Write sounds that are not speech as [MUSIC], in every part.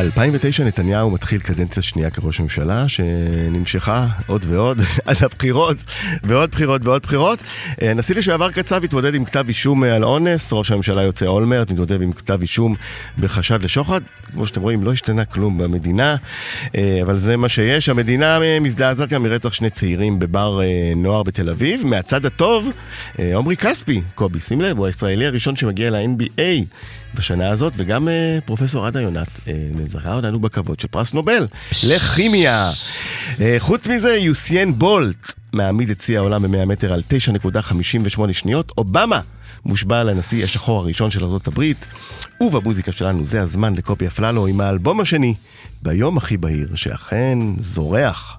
2009 נתניהו מתחיל קדנציה שנייה כראש ממשלה, שנמשכה עוד ועוד [LAUGHS] עד הבחירות, ועוד בחירות ועוד בחירות. הנשיא לשעבר קצב התמודד עם כתב אישום על אונס, ראש הממשלה יוצא אולמרט מתמודד עם כתב אישום בחשד לשוחד. כמו שאתם רואים, לא השתנה כלום במדינה, אבל זה מה שיש. המדינה מזדעזעת גם מרצח שני צעירים בבר נוער בתל אביב. מהצד הטוב, עמרי כספי, קובי, שים לב, הוא הישראלי הראשון שמגיע ל-NBA. בשנה הזאת, וגם פרופסור עדה יונת נזכה אותנו בכבוד של פרס נובל לכימיה. Uh, חוץ מזה, יוסיין בולט מעמיד את שיא העולם ב-100 מטר על 9.58 שניות. אובמה מושבע לנשיא השחור הראשון של ארה"ב. ובמוזיקה שלנו זה הזמן לקופי אפללו עם האלבום השני, ביום הכי בהיר, שאכן זורח.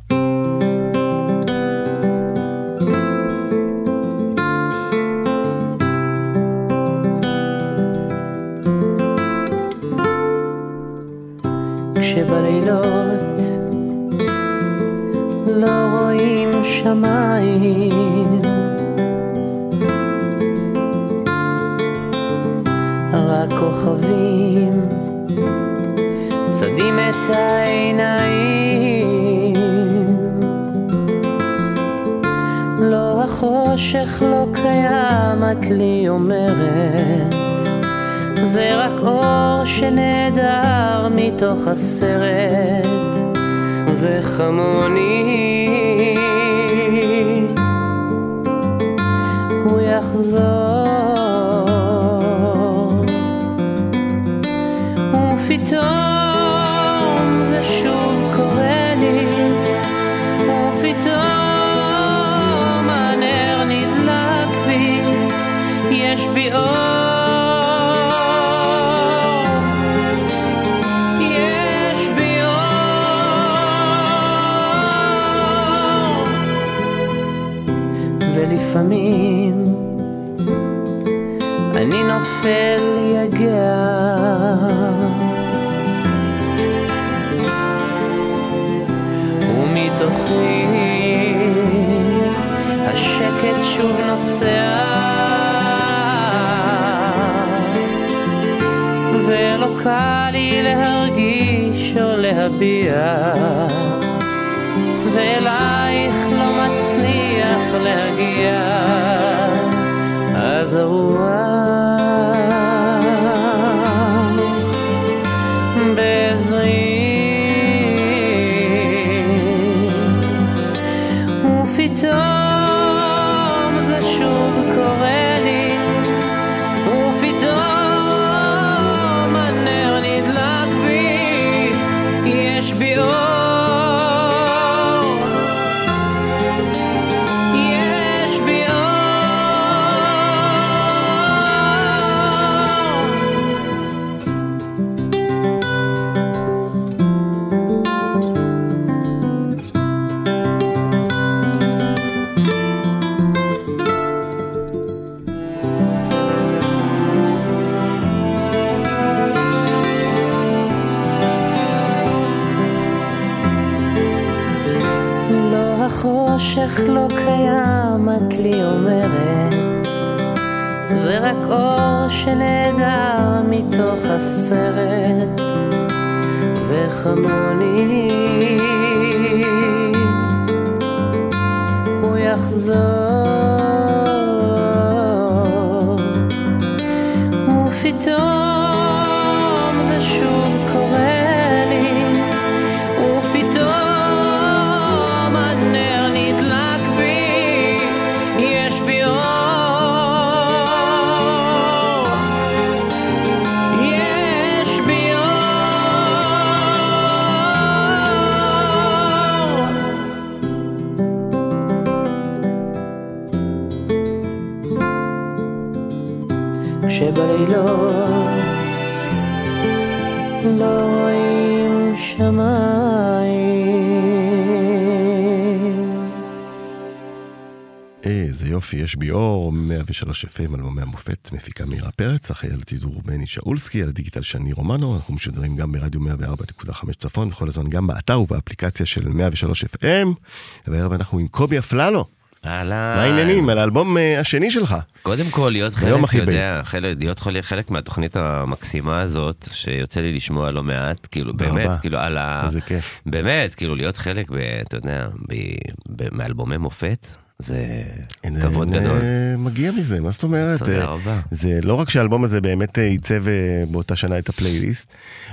שבלילות לא רואים שמיים. רק כוכבים צדים את העיניים. לא החושך לא קיים את לי אומרת זה רק אור שנעדר מתוך הסרט. וכמוני הוא יחזור. ופתאום זה שוב קורה לי. ופתאום הנר נדלק בי. יש בי אור לפעמים. אני נופל יגע. ומתוכי השקט שוב נוסע. ולא קל לי להרגיש או להביע. ואלייך לא מצליח לא רואים שמיים. איזה יופי, יש בי אור, 103 FM, אלבומי המופת, מפיקה מירה פרץ, אחראי על תידור בני שאולסקי, על דיגיטל שני רומנו, אנחנו משודרים גם ברדיו 104.5 צפון, בכל הזמן גם באתר ובאפליקציה של 103 FM, והערב אנחנו עם קובי אפללו. אהלן. מה העניינים? על האלבום אה, השני שלך. קודם כל, להיות חלק, אתה יודע, חלק, להיות חלק, מהתוכנית המקסימה הזאת, שיוצא לי לשמוע לא מעט, כאילו, באמת. כאילו, על ה... איזה כיף. באמת, כאילו, להיות חלק, אתה יודע, מאלבומי מופת, זה אין- כבוד אין, גדול. מגיע מזה, מה זאת אומרת? תודה אה, רבה. זה לא רק שהאלבום הזה באמת אה, עיצב אה, באותה שנה את הפלייליסט,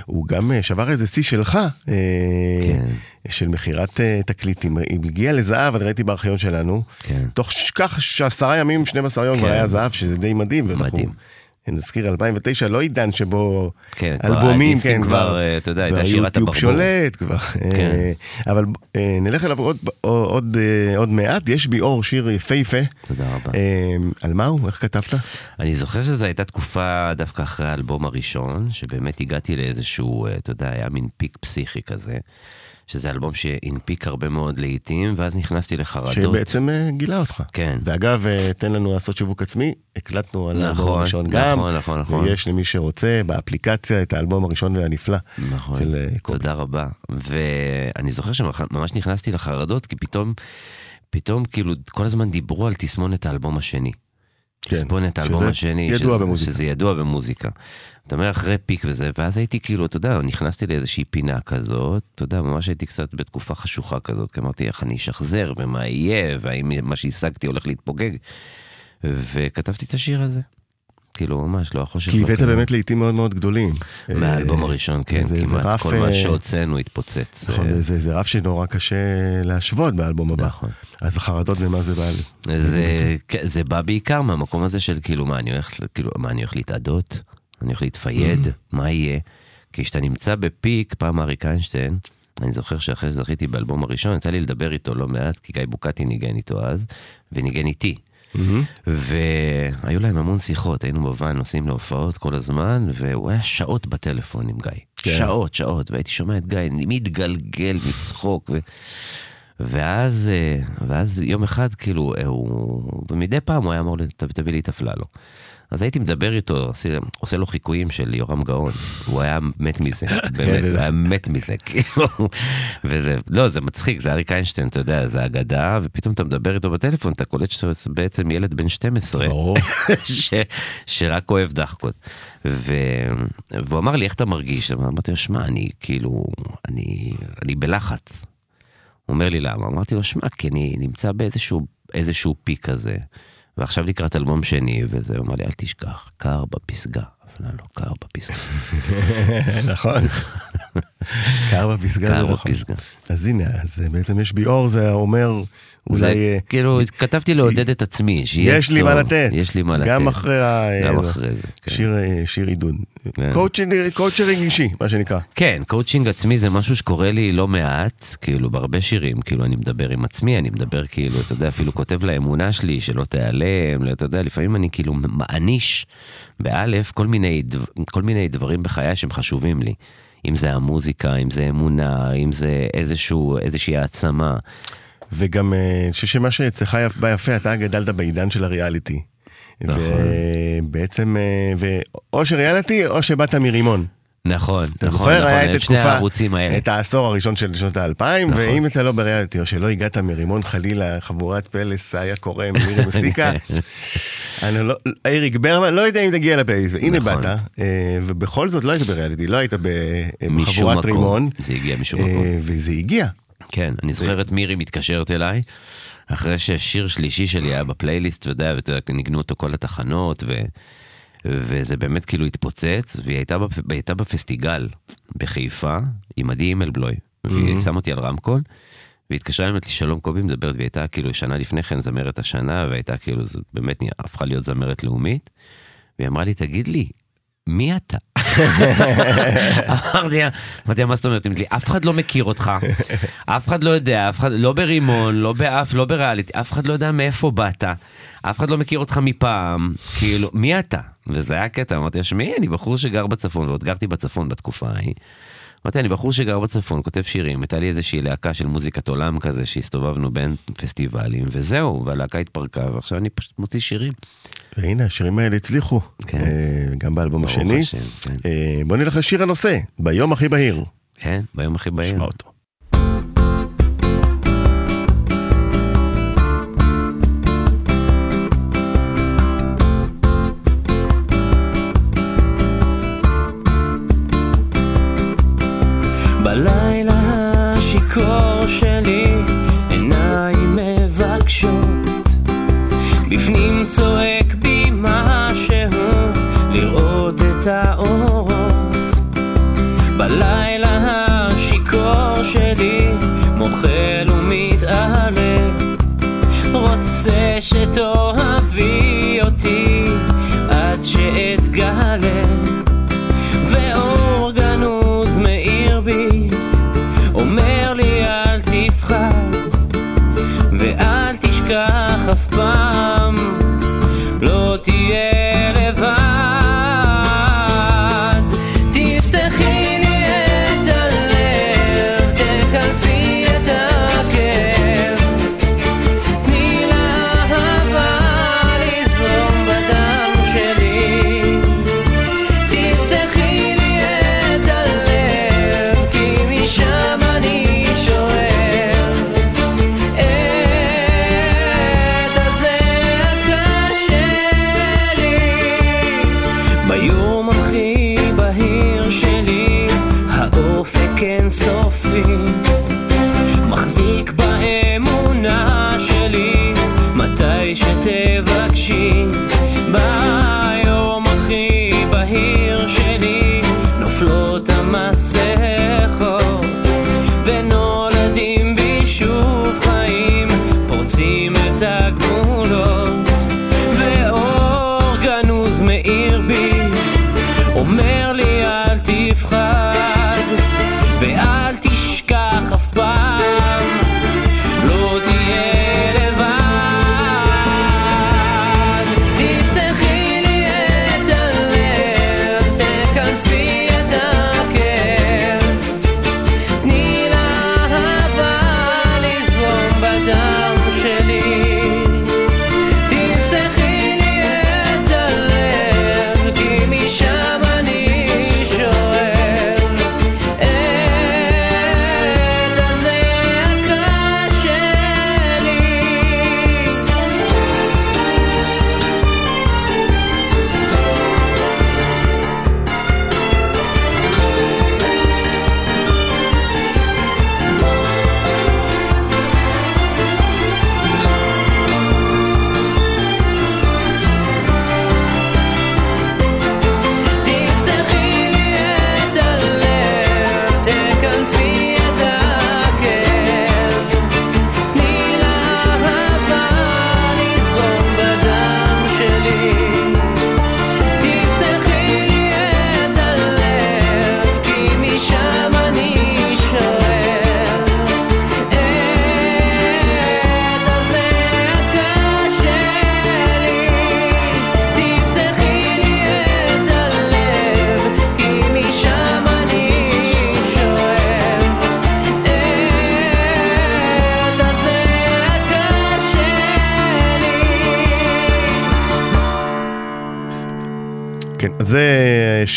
הוא גם שבר איזה שיא שלך, כן. של מכירת תקליטים. היא הגיעה לזהב, אני ראיתי בארכיון שלנו, כן. תוך כך שעשרה ימים, 12 יום כבר כן. היה זהב, שזה די מדהים. ואנחנו- מדהים. נזכיר 2009, לא עידן שבו כן, כבר אלבומים, כן, כבר, אה, אתה יודע, הייתה שירת הברבור. שולט כבר. כן. אה, אבל אה, נלך אליו עוד- עוד אה, עוד מעט, יש בי אור, שיר יפהפה. תודה רבה. על מה הוא? איך כתבת? אני זוכר שזו הייתה תקופה דווקא אחרי האלבום הראשון, שבאמת הגעתי לאיזשהו, אתה יודע, היה מין פיק פסיכי כזה, שזה אלבום שהנפיק הרבה מאוד לעיתים, ואז נכנסתי לחרדות. שבעצם אה, גילה אותך. כן. ואגב, אה, תן לנו לעשות שיווק עצמי, הקלטנו על האלבום נכון, הראשון נכון, גם. נכון, נכון. ויש למי שרוצה באפליקציה את האלבום הראשון והנפלא. נכון, של אה, קובי. תודה רבה. ואני זוכר שממש נכנסתי לחרדות, כי פתאום, פתאום כאילו כל הזמן דיברו על תסמונת האלבום השני. כן, תסמונת האלבום השני. ידוע שזה, במוזיקה. שזה ידוע במוזיקה. אתה אומר אחרי פיק וזה, ואז הייתי כאילו, אתה יודע, נכנסתי לאיזושהי פינה כזאת, אתה יודע, ממש הייתי קצת בתקופה חשוכה כזאת, כי אמרתי איך אני אשחזר, ומה יהיה, והאם מה שהשגתי הולך להתפוגג. וכתבתי את השיר הזה. כאילו, ממש, לא החושך. כי הבאת בקרב. באמת לעיתים מאוד מאוד גדולים. מהאלבום הראשון, כן, כמעט כל מה אה, שהוצאנו התפוצץ. נכון, אה, זה, רף שנורא קשה להשוות באלבום הבא. נכון. אז החרדות במה זה בא לי? זה, כן, זה בא בעיקר מהמקום הזה של כאילו, מה אני הולך, כאילו, מה אני הולך להתאדות? אני הולך להתפייד? מה יהיה? כי כשאתה נמצא בפיק, פעם אריק איינשטיין, אני זוכר שאחרי שזכיתי באלבום הראשון, יצא לי לדבר איתו לא מעט, כי גיא בוקטי ניגן איתו אז, וניגן איתי. והיו להם המון שיחות, היינו בוואן נוסעים להופעות כל הזמן, והוא היה שעות בטלפון עם גיא. כן. שעות, שעות, והייתי שומע את גיא מתגלגל מצחוק. ו... ואז, אה, ואז יום אחד, כאילו, אה, הוא, ומדי פעם הוא היה אמור, לי, "תביא- תביא לי את אפללו. אז הייתי מדבר איתו, עושה, לו חיקויים של יורם גאון, הוא היה מת מזה, [LAUGHS] באמת, הוא היה מת מזה, [LAUGHS] כאילו, וזה, לא, זה מצחיק, זה אריק איינשטיין, אתה יודע, זה אגדה, ופתאום אתה מדבר איתו בטלפון, אתה קולט שאתה בעצם ילד בן 12, ברור. [LAUGHS] ש, שרק אוהב דחקות. ו... והוא אמר לי, איך אתה מרגיש? אמרתי לו, שמע, אני כאילו, אני, אני בלחץ. הוא אומר לי, למה? אמרתי לו, שמע, כי אני נמצא באיזשהו איזשהו פיק כזה, ועכשיו לקראת אלבום שני, וזה, הוא אמר לי, אל תשכח, קר בפסגה. אבל לא, קר בפסגה. [LAUGHS] נכון. [LAUGHS] קר בפסגה קר. בפסגה. אז הנה, אז אה, בעצם יש בי אור, זה אומר, אולי... אה, כאילו, כתבתי לעודד את עצמי, שיהיה יש לי מה לתת. יש לי מה לתת. גם אחרי ה... גם זה. אחרי זה, כן. שיר, אה, עידוד. כן. קואוצ'ינג אישי, מה שנקרא. כן, קואוצ'ינג עצמי זה משהו שקורה לי לא מעט, כאילו בהרבה שירים, כאילו אני מדבר עם עצמי, אני מדבר כאילו, אתה יודע, אפילו כותב לאמונה שלי שלא תיעלם, לא, אתה יודע, לפעמים אני כאילו מעניש, באלף, כל מיני דברים בחיי שהם חשובים לי. אם זה המוזיקה, אם זה אמונה, אם זה איזשהו, איזושהי העצמה. וגם, אה, אני חושב שמה שאצלך בא יפה, אתה גדלת בעידן של הריאליטי. נכון. ובעצם, אה, ו- או שריאליטי או שבאת מרימון. נכון, אתה נכון, זוכר, נכון, היה את שני הערוצים האלה. את העשור הראשון של שנות האלפיים, נכון. ואם אתה לא בריאליטי, או שלא הגעת מרימון חלילה, חבורת פלס, היה קורא, מירי [LAUGHS] מסיקה, אני לא, אריק ברמן, לא יודע אם תגיע לפלייס, והנה נכון. באת, אה, ובכל זאת לא היית בריאליטי, לא היית משום בחבורת. רימון, זה הגיע משום אה, מקום. וזה הגיע. כן, אני זוכר את מירי מתקשרת אליי, אחרי ששיר שלישי שלי היה בפלייליסט, אתה יודע, וניגנו אותו כל התחנות, ו... וזה באמת כאילו התפוצץ, והיא הייתה, בפ... הייתה בפסטיגל בחיפה, עם עדי אימלבלוי, והיא שמה אותי על רמקול, והיא התקשרה אליי, לי, שלום קובי, מדברת, והיא הייתה כאילו שנה לפני כן זמרת השנה, והייתה כאילו, זה באמת הפכה להיות זמרת לאומית, והיא אמרה לי, תגיד לי, מי אתה? [LAUGHS] אמרתי לה, אמרתי לה, מה זאת אומרת? היא אמרת לי, אף אחד לא מכיר אותך, אף אחד לא יודע, אף אחד, לא ברימון, לא באף, לא בריאליטי, אף אחד לא יודע מאיפה באת, אף אחד לא מכיר אותך מפעם, כאילו, מי אתה? וזה היה קטע, אמרתי לה, שמעי, אני בחור שגר בצפון, ועוד גרתי בצפון בתקופה ההיא. אמרתי, אני בחור שגר בצפון, כותב שירים, הייתה לי איזושהי להקה של מוזיקת עולם כזה, שהסתובבנו בין פסטיבלים, וזהו, והלהקה התפרקה, ועכשיו אני פשוט מוציא שירים. והנה, השירים האלה הצליחו, כן. אה, גם באלבום השני. השם, כן. אה, בוא נלך לשיר הנושא, ביום הכי בהיר. כן, ביום הכי בהיר. נשמע אותו. השיכור שלי עיניים מבקשות. בפנים צועק בי משהו לראות את האורות. בלילה השיכור שלי מוחל ומתעלה. רוצה שתאהבי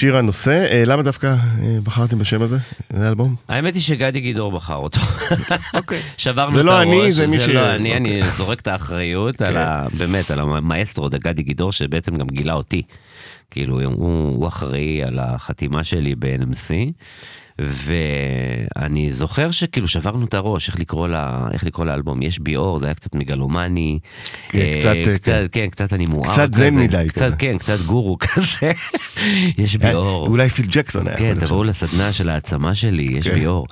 שיר הנושא. אה, למה דווקא אה, בחרתם בשם הזה? זה אלבום? האמת היא שגדי גידור בחר אותו. [LAUGHS] אוקיי. שברנו זה את לא הראש, אני, זה מי ש- לא אני, אוקיי. אני זורק את האחריות [LAUGHS] על ה... באמת, על המאסטרו גדי גידור, שבעצם גם גילה אותי. כאילו, הוא, הוא אחראי על החתימה שלי ב-NMC. ואני זוכר שכאילו שברנו את הראש איך לקרוא לה איך לקרוא לאלבום יש בי אור זה היה קצת מגלומני כן, אה, קצת, אה, קצת כן. כן קצת אני מואר קצת זן מדי קצת כזה. כן קצת גורו [LAUGHS] כזה יש בי אה, אולי פיל ג'קסון היה כן, תבואו. לסדנה של העצמה שלי, יש כן. בי אור.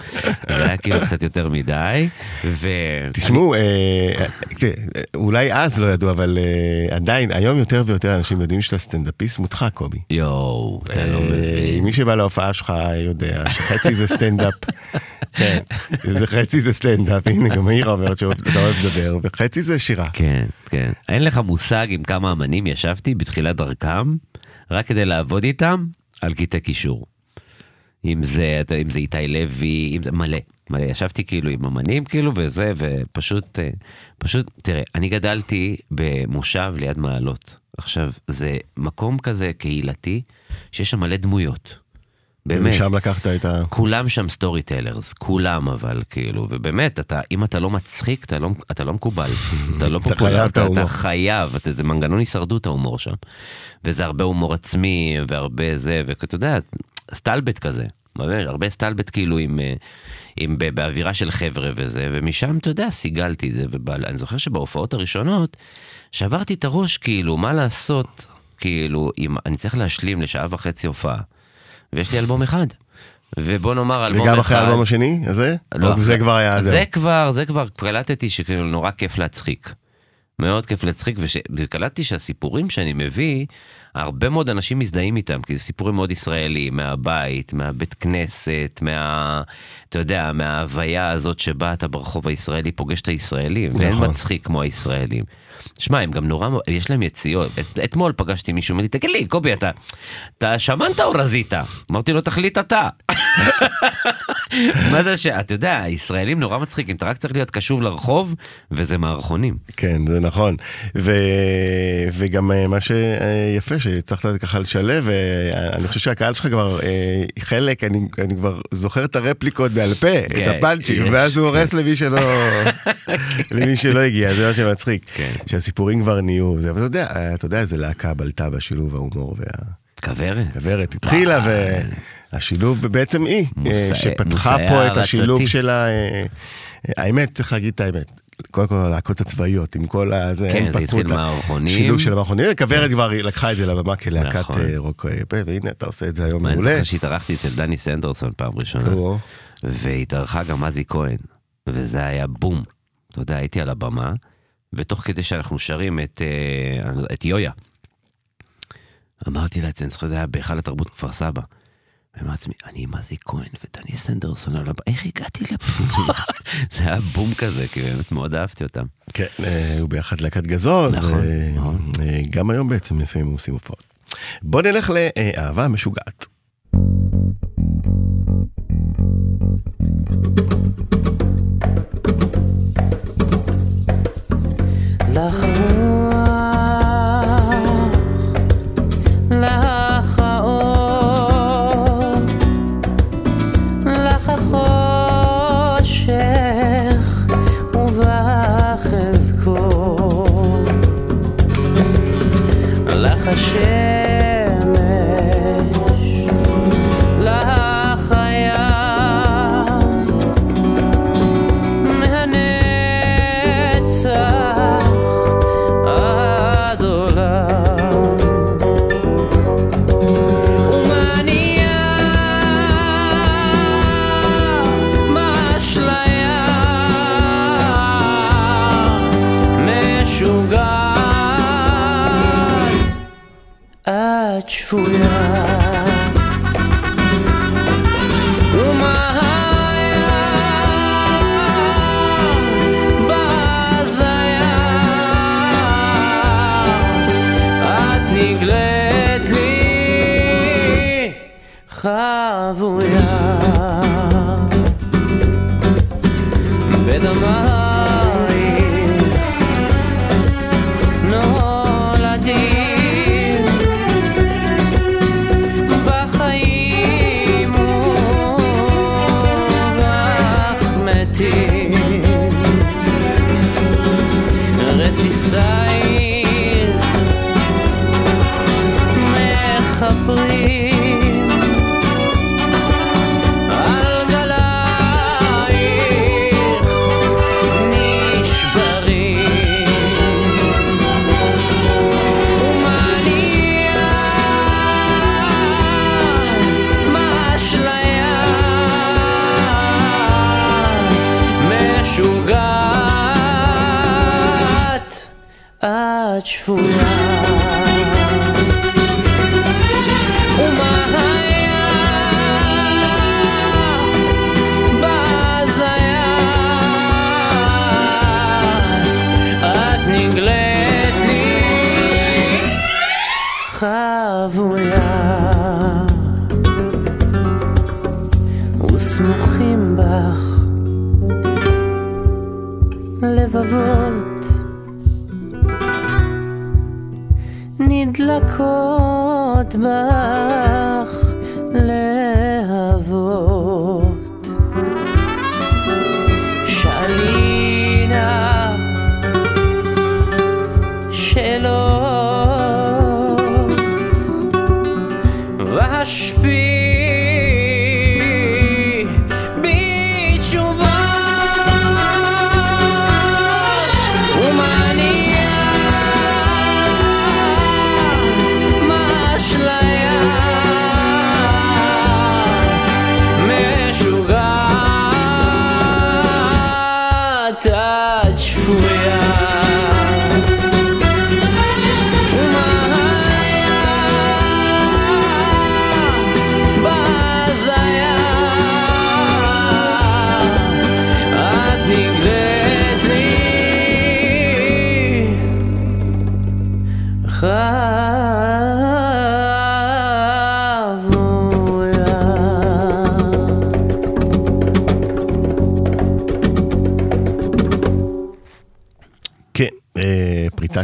זה היה כאילו קצת יותר מדי, ו... תשמעו, אה, אה, אה, אולי אז לא ידעו, אבל אה, עדיין, היום יותר ויותר אנשים יודעים שאתה סטנדאפיסט מודחק, קובי. יואו, אתה לא מבין. מי שבא להופעה שלך יודע שחצי זה סטנדאפ, כן, זה חצי זה סטנדאפ, הנה גם מאיר אומרת שאתה אוהב לדבר, וחצי זה שירה. כן, כן. אין לך מושג עם כמה אמנים ישבתי בתחילת דרכם, רק כדי לעבוד איתם על קטעי קישור. אם זה, אם זה איתי לוי, אם זה מלא, מלא. ישבתי כאילו עם אמנים כאילו וזה, ופשוט, אה, פשוט, תראה, אני גדלתי במושב ליד מעלות. עכשיו, זה מקום כזה קהילתי, שיש שם מלא דמויות. באמת. משם לקחת את ה... כולם שם סטורי טלרס, כולם אבל כאילו, ובאמת, אתה, אם אתה לא מצחיק, אתה לא, אתה לא מקובל, אתה לא [LAUGHS] אתה פופולר, אתה, ההומור. אתה חייב, אתה, זה מנגנון הישרדות ההומור שם. וזה הרבה הומור עצמי, והרבה זה, ואתה יודע, סטלבט כזה, הרבה סטלבט כאילו עם, אה, עם, באווירה של חבר'ה וזה, ומשם, אתה יודע, סיגלתי את זה, ואני זוכר שבהופעות הראשונות, שברתי את הראש, כאילו, מה לעשות, כאילו, אם אני צריך להשלים לשעה וחצי הופעה, ויש לי אלבום אחד. ובוא נאמר אלבום אחד. וגם אחרי האלבום השני, הזה? לא, זה כבר היה... זה זהו? כבר, זה כבר קלטתי שכאילו נורא כיף להצחיק. מאוד כיף להצחיק, וש- וקלטתי שהסיפורים שאני מביא, הרבה מאוד אנשים מזדהים איתם, כי זה סיפורים מאוד ישראלים, מהבית, מהבית כנסת, מה... אתה יודע, מההוויה הזאת שבה אתה ברחוב הישראלי פוגש את הישראלים, ואין נכון. מצחיק כמו הישראלים. שמע, הם גם נורא, יש להם יציאות. את, אתמול פגשתי מישהו, אמר לי, תגיד לי, קובי, אתה, אתה שמנת או רזית? אמרתי לו, תחליט אתה. מה זה ש... אתה יודע, הישראלים נורא מצחיקים, אתה רק צריך להיות קשוב לרחוב, וזה מערכונים. כן, זה נכון. ו... וגם אה, מה שיפה, שהצלחת ככה לשלב, ואני חושב שהקהל שלך כבר אה, חלק, אני, אני כבר זוכר את הרפליקות בעל פה, את כן, הפאנצ'ים, יש. ואז הוא הורס למי שלא, [LAUGHS] למי שלא הגיע, זה מה שמצחיק. כן. שהסיפורים כבר נהיו, זה, אבל אתה יודע, אתה יודע איזה להקה בלטה בשילוב ההומור כוורת. והכוורת התחילה, והשילוב, ובעצם היא, אה, שפתחה פה את. השילוב שלה, אה, אה, האמת, צריך להגיד את האמת. קודם כל הלהקות הצבאיות, עם כל הזה, כן, זה התחיל מערכונים. השילוב של המערכונים, כוורת כבר לקחה את זה לבמה כלהקת נכון. רוק, והנה אתה עושה את זה היום אני מעולה. זוכר שהתארחתי אצל דני סנדרסון פעם ראשונה, והתארחה גם אזי כהן, וזה היה בום. אתה יודע, הייתי על הבמה, ותוך כדי שאנחנו שרים את יויה, אמרתי לעצמי, אני זוכר, זה היה בהיכל התרבות כפר סבא. ואמרתי לעצמי, אני עם אזי כהן ודני סנדרסון הבמה, איך הגעתי לפה? [LAUGHS] זה היה בום כזה, כי באמת מאוד אהבתי אותם. כן, אה, הוא ביחד להקת גזוז, נכון, ו- נכון. אה, גם היום בעצם לפעמים עושים הופעות. בוא נלך לאהבה משוגעת. לך לך השמש, את שפויה ומה נדלקות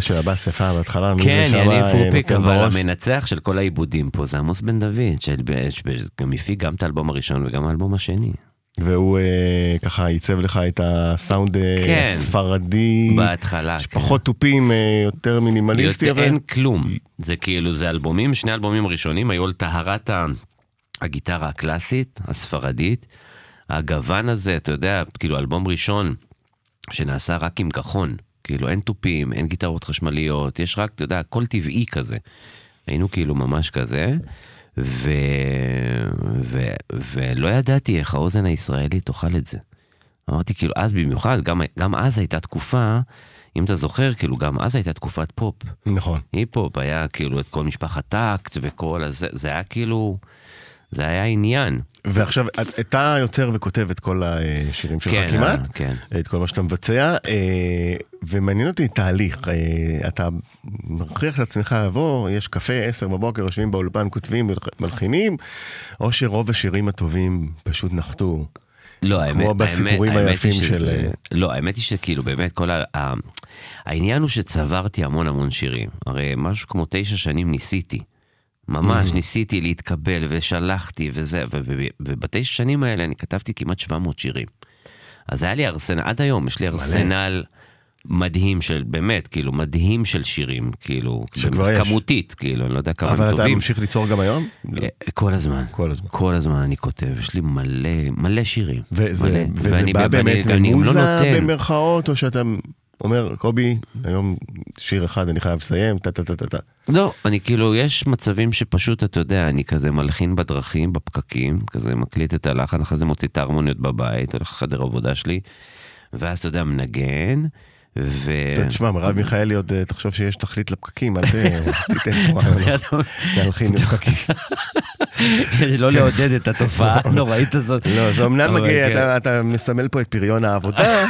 של הבאס יפה בהתחלה. כן, יניב אה, פופיק, נותן אבל? המנצח של כל העיבודים פה זה עמוס בן דוד, שגם הפיק גם את האלבום הראשון וגם האלבום השני. והוא אה, ככה ייצב לך את הסאונד אה, כן. הספרדי, בהתחלה. כן. פחות תופים, אה, יותר מינימליסטי. יותר, אבל- אין כלום. זה כאילו, זה אלבומים, שני אלבומים הראשונים היו על טהרת הגיטרה הקלאסית, הספרדית. הגוון הזה, אתה יודע, כאילו אלבום ראשון שנעשה רק עם קחון. כאילו אין תופים, אין גיטרות חשמליות, יש רק, אתה יודע, הכל טבעי כזה. היינו כאילו ממש כזה, ו... ו... ולא ידעתי איך האוזן הישראלית תאכל את זה. אמרתי כאילו אז במיוחד, גם, גם אז הייתה תקופה, אם אתה זוכר, כאילו גם אז הייתה תקופת פופ. נכון. היפ-הופ היה כאילו את כל משפחת טקט וכל הזה, זה היה כאילו, זה היה עניין. ועכשיו, את- אתה יוצר וכותב את כל השירים שלך כן, כמעט, אה, כן. את כל מה שאתה מבצע, אה, ומעניין אותי תהליך, אה, אתה מכריח את עצמך לבוא, יש קפה, עשר בבוקר, יושבים באולפן, כותבים, מלחינים, או שרוב השירים הטובים פשוט נחתו. לא, האמת, בסיפורים האמת, היפים האמת של- שזה, לא, האמת היא שכאילו באמת כל. ה... העניין הוא שצברתי המון המון שירים. הרי משהו כמו תשע שנים ניסיתי. ממש Mm. ניסיתי להתקבל ושלחתי וזה, ובתשע שנים האלה אני כתבתי כמעט 700 שירים. אז היה לי ארסנל, עד היום יש לי ארסנל מדהים של, באמת, כאילו, מדהים של שירים, כאילו, שכבר יש. כמותית, כאילו, אני לא יודע כמה הם אבל אתה טובים. ממשיך ליצור גם היום? אה, כל הזמן. כל הזמן. כל הזמן אני כותב, יש לי מלא, מלא שירים. וזה, מלא. וזה בא באמת לא ממוזה נותן. במרכאות, או שאתה אומר, קובי, היום שיר אחד אני חייב לסיים, טה טה טה טה טה. לא, אני כאילו, יש מצבים שפשוט, אתה יודע, אני כזה מלחין בדרכים, בפקקים, כזה מקליט את הלחן, אחרי זה מוציא את ההרמוניות בבית, הולך לחדר עבודה שלי, ואז, אתה יודע, מנגן, ו... תשמע, מרב מיכאלי עוד אה, תחשוב שיש תכלית לפקקים, אל [LAUGHS] תיתן פה להלחין בפקקים. לא לעודד את התופעה הנוראית הזאת. לא, זה אמנם מגיע, כן. אתה- מסמל פה את פריון העבודה,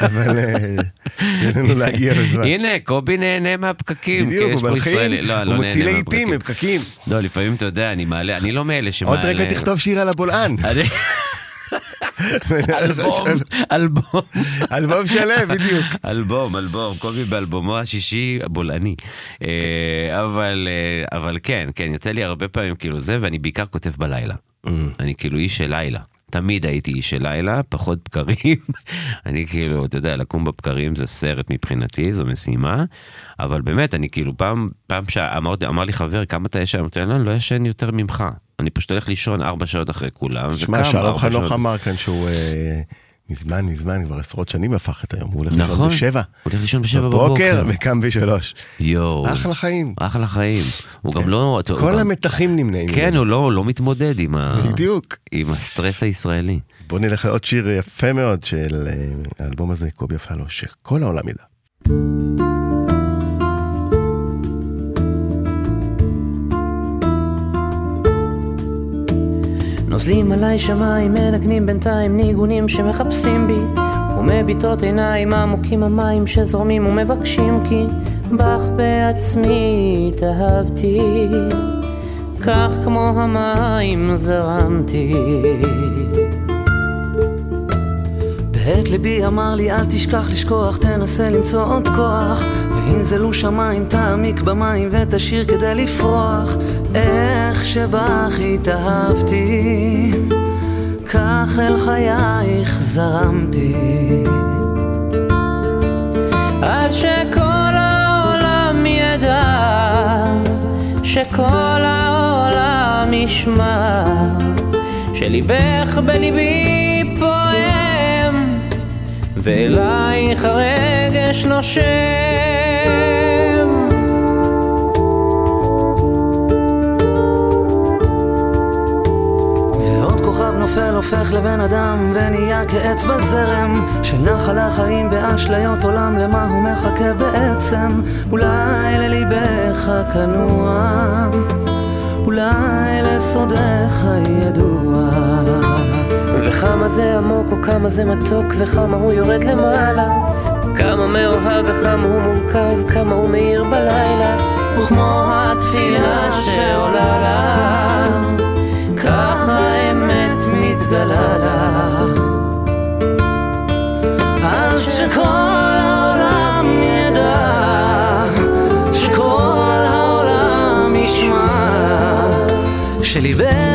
אבל אה, תן לנו להגיע בזמן. הנה, קובי נהנה מהפקקים, בדיוק, הוא מלחין. לא, לא הוא נהנה מוציא לעיתים. מפקקים. לא, לפעמים, אתה יודע, אני מעלה, אני לא מאלה שמעלה... עוד רגע תכתוב שיר על הבולען. [LAUGHS] [LAUGHS] אלבום, אלבום, אלבום שלם, בדיוק. אלבום, אלבום, קובי באלבומו השישי הבולעני. אה, אבל, אה, אבל כן, כן, יוצא לי הרבה פעמים כאילו זה, ואני בעיקר כותב בלילה. אני כאילו איש של לילה. תמיד הייתי איש של לילה, פחות בקרים. [LAUGHS] אני כאילו, אתה יודע, לקום בבקרים זה סרט מבחינתי, זו משימה. אבל באמת, אני כאילו, פעם, פעם שאמר אמר לי חבר, כמה אתה ישן? אמרתי לו, לא, אני לא ישן יותר ממך. אני פשוט הולך לישון ארבע שעות אחרי כולם. שמע, שלום חנוך. אמר כאן שהוא אה, מזמן, מזמן, כבר עשרות שנים הפך את היום, הוא הולך לישון נכון. בשבע. הוא הולך לישון בשבע בבוקר בבוקר. וקם בשלוש. יואו. אחלה חיים. אחלה חיים. הוא גם לא... כל המתחים נמנעים. כן, הוא לא, לא מתמודד עם, ה... בדיוק. עם הסטרס הישראלי. בוא נלך לעוד שיר יפה מאוד של אה, האלבום הזה, קובי אפלו, שכל העולם ידע. נוזלים עליי שמיים, מנגנים בינתיים ניגונים שמחפשים בי ומביטות עיניים עמוקים המים שזורמים ומבקשים כי בך בעצמי התאהבתי כך כמו המים זרמתי. ואת ליבי אמר לי אל תשכח לשכוח, תנסה למצוא עוד כוח וינזלו שמיים, תעמיק במים ותשאיר כדי לפרוח איך שבך התאהבתי, כך אל חייך זרמתי עד שכל העולם ידע, שכל העולם ישמע, שליבך בליבי פועם, ואלייך הרגש נושם. נופל הופך לבן אדם ונהיה כעץ בזרם. של נחל החיים באשליות עולם למה הוא מחכה בעצם? אולי לליבך כנוע אולי לסודך ידוע וכמה זה עמוק או כמה זה מתוק וכמה הוא יורד למעלה. כמה מאוהב וכמה הוא מורכב כמה הוא מאיר בלילה. וכמו התפילה שעולה לה האמת מתגלה לה אז שכל העולם ידע שכל העולם ישמע שליבך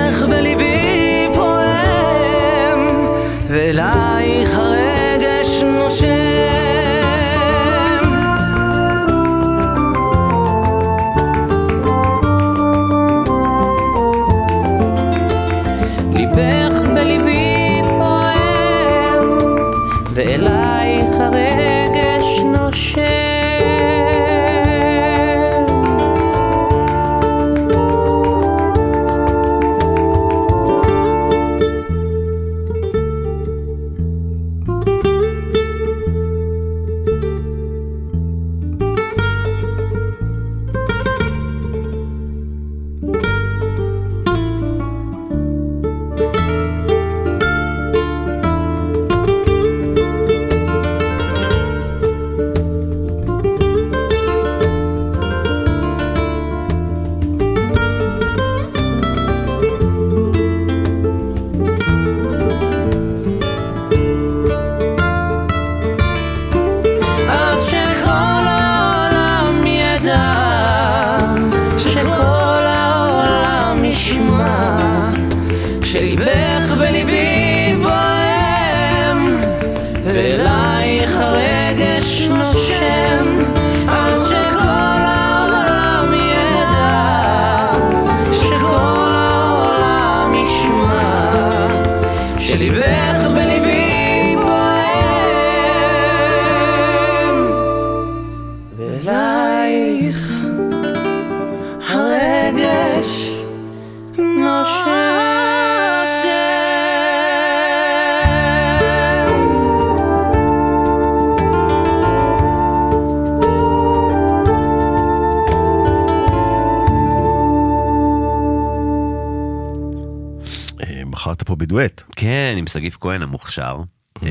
שגיב כהן המוכשר. אה,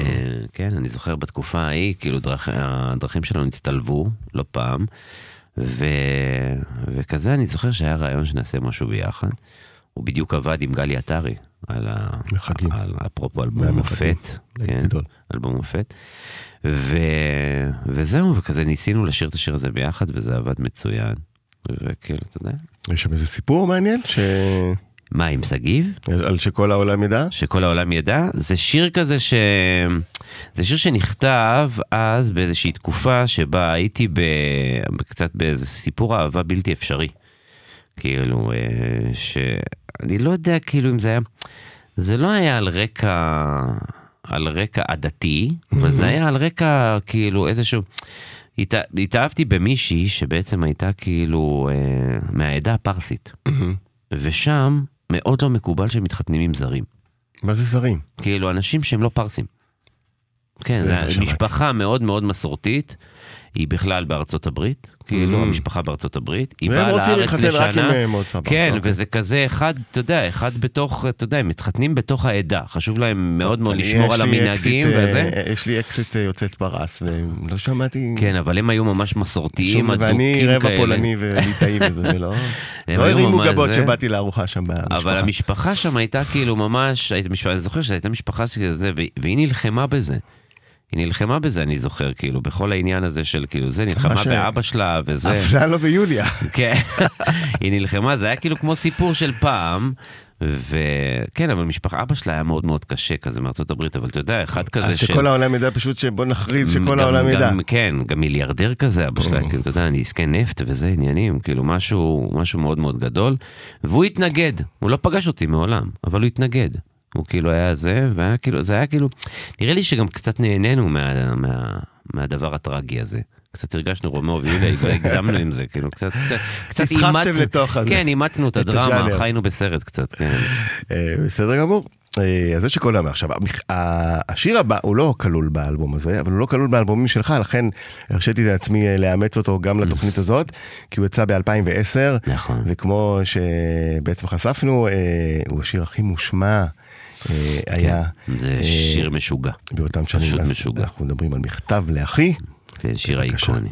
כן, אני זוכר בתקופה ההיא, כאילו דרכ... הדרכים שלנו הצטלבו לא פעם, ו... וכזה אני זוכר שהיה רעיון שנעשה משהו ביחד. הוא בדיוק עבד עם גלי עטרי, על, ה... מחכים. על אפרופו אלבום. מופת, כן, גדול. אלבום מופת. ו... וזהו, וכזה ניסינו לשיר את השיר הזה ביחד, וזה עבד מצוין. וכאילו, אתה יודע, יש שם איזה סיפור מעניין ש... מה עם שגיב? על שכל העולם ידע? שכל העולם ידע, זה שיר כזה ש... זה שיר שנכתב אז באיזושהי תקופה שבה הייתי ב... קצת באיזה סיפור אהבה בלתי אפשרי. כאילו, אה, שאני לא יודע כאילו אם זה היה... זה לא היה על רקע... על רקע עדתי, אבל זה היה על רקע כאילו איזשהו... הת... התאהבתי במישהי שבעצם הייתה כאילו אה, מהעדה הפרסית. ושם מאוד לא מקובל שמתחתנים עם זרים. מה זה זרים? כאילו אנשים שהם לא פרסים. כן, זה זה. משפחה מאוד מאוד מסורתית, היא בכלל בארצות הברית, כאילו Mm. המשפחה בארצות הברית, היא והם באה רוצים לארץ להתחתן רק עם לשנה, אה, מוצא כן, אוקיי. וזה כזה אחד, אתה יודע, אחד בתוך, אתה יודע, הם מתחתנים בתוך העדה, חשוב להם מאוד מאוד לשמור על המנהגים אקזיט, אה, וזה. יש לי אקזיט אה, יוצאת פרס, ולא שמעתי... כן, אבל הם היו ממש מסורתיים, אדוקים ואני כאלה. רבע פולני וליטאי [LAUGHS] וזה, ולא... לא הרימו גבות. שבאתי לארוחה שם במשפחה. אבל המשפחה שם הייתה כאילו ממש, אני זוכר שהייתה משפחה שכזה, והיא נלחמה בזה. היא נלחמה בזה, אני זוכר, כאילו, בכל העניין הזה של כאילו, זה, נלחמה ש- באבא שלה וזה. אפליה לא ביוליה. כן, [LAUGHS] היא נלחמה, זה היה כאילו כמו סיפור של פעם. וכן, אבל משפחה, אבא שלה היה מאוד מאוד קשה כזה מארצות הברית, אבל אתה יודע, אחד כזה אז שכל העולם ידע פשוט שבוא נכריז שכל גם- העולם ידע. גם, כן, גם מיליארדר כזה, אבא שלה. כאילו, אתה יודע, אני עסקי נפט וזה עניינים, כאילו, משהו, משהו מאוד מאוד גדול. והוא התנגד, הוא לא פגש אותי מעולם, אבל הוא התנגד. הוא כאילו היה זה, והיה כאילו, זה היה כאילו, נראה לי שגם קצת נהנינו מה, מה, מהדבר הטרגי הזה. קצת הרגשנו רומאו ויוליה, הגזמנו עם זה, כאילו, קצת, קצת, נסחפתם אימצנו, לתוך הזה. כן, אימצנו את הדרמה. חיינו בסרט קצת, כן. אה, בסדר גמור. אה, אז זה שכל העולם. עכשיו, השיר הבא הוא לא כלול באלבום הזה, אבל הוא לא כלול באלבומים שלך, לכן הרשיתי לעצמי אה, לאמץ אותו גם לתוכנית [LAUGHS] הזאת, כי הוא יצא ב-2010, נכון. וכמו שבעצם חשפנו, הוא השיר הכי מושמע. אה, היה זה אה, שיר משוגע, באותם שנים, פשוט משוגע. אנחנו מדברים על מכתב לאחי. כן, שיר. איקוני.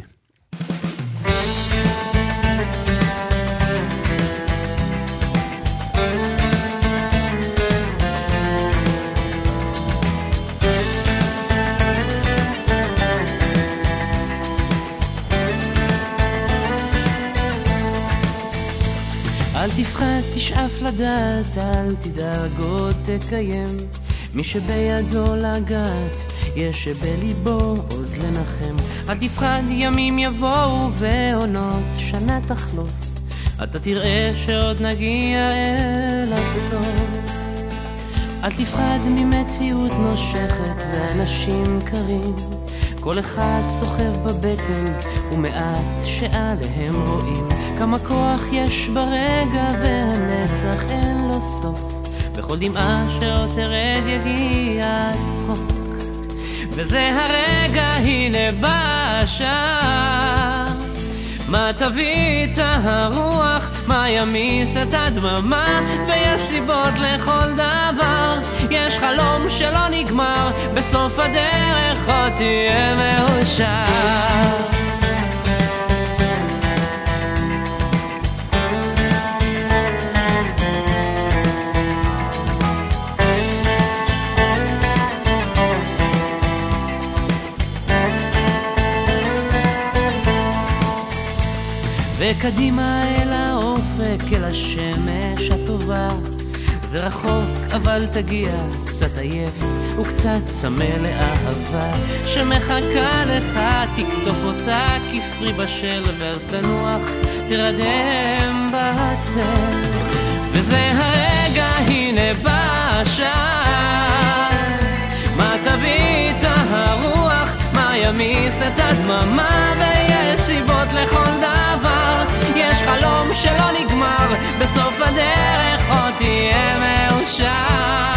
לדעת, אל תדאג עוד תקיים. מי שבידו לגעת, יש שבליבו עוד לנחם. אל תפחד, ימים יבואו ועונות שנה תחלוף. אתה תראה שעוד נגיע אל הסוף. אל תפחד ממציאות נושכת ואנשים קרים. כל אחד סוחב בבטן ומעט שעליהם רואים כמה כוח יש ברגע והנצח אין לו סוף. בכל דמעה שעוד תרד יגיע הצחוק. וזה הרגע הנה בא השעה מה תביא את הרוח, מה ימיס את הדממה, ויש סיבות לכל דבר. יש חלום שלא נגמר, בסוף הדרך תהיה מאושר. וקדימה אל האופק, אל השמש הטובה. זה רחוק, אבל תגיע, עייף וקצת צמא לאהבה שמחכה לך, תקטוף אותה כפרי בשל, ואז תנוח, תרדם בצל. וזה הרגע, הנה בא השעה. מה תביא את הרוח, מה ימיס את הדממה, ויש סיבות לכל דבר. יש חלום שלא נגמר, בסוף הדרך עוד תהיה מאושר.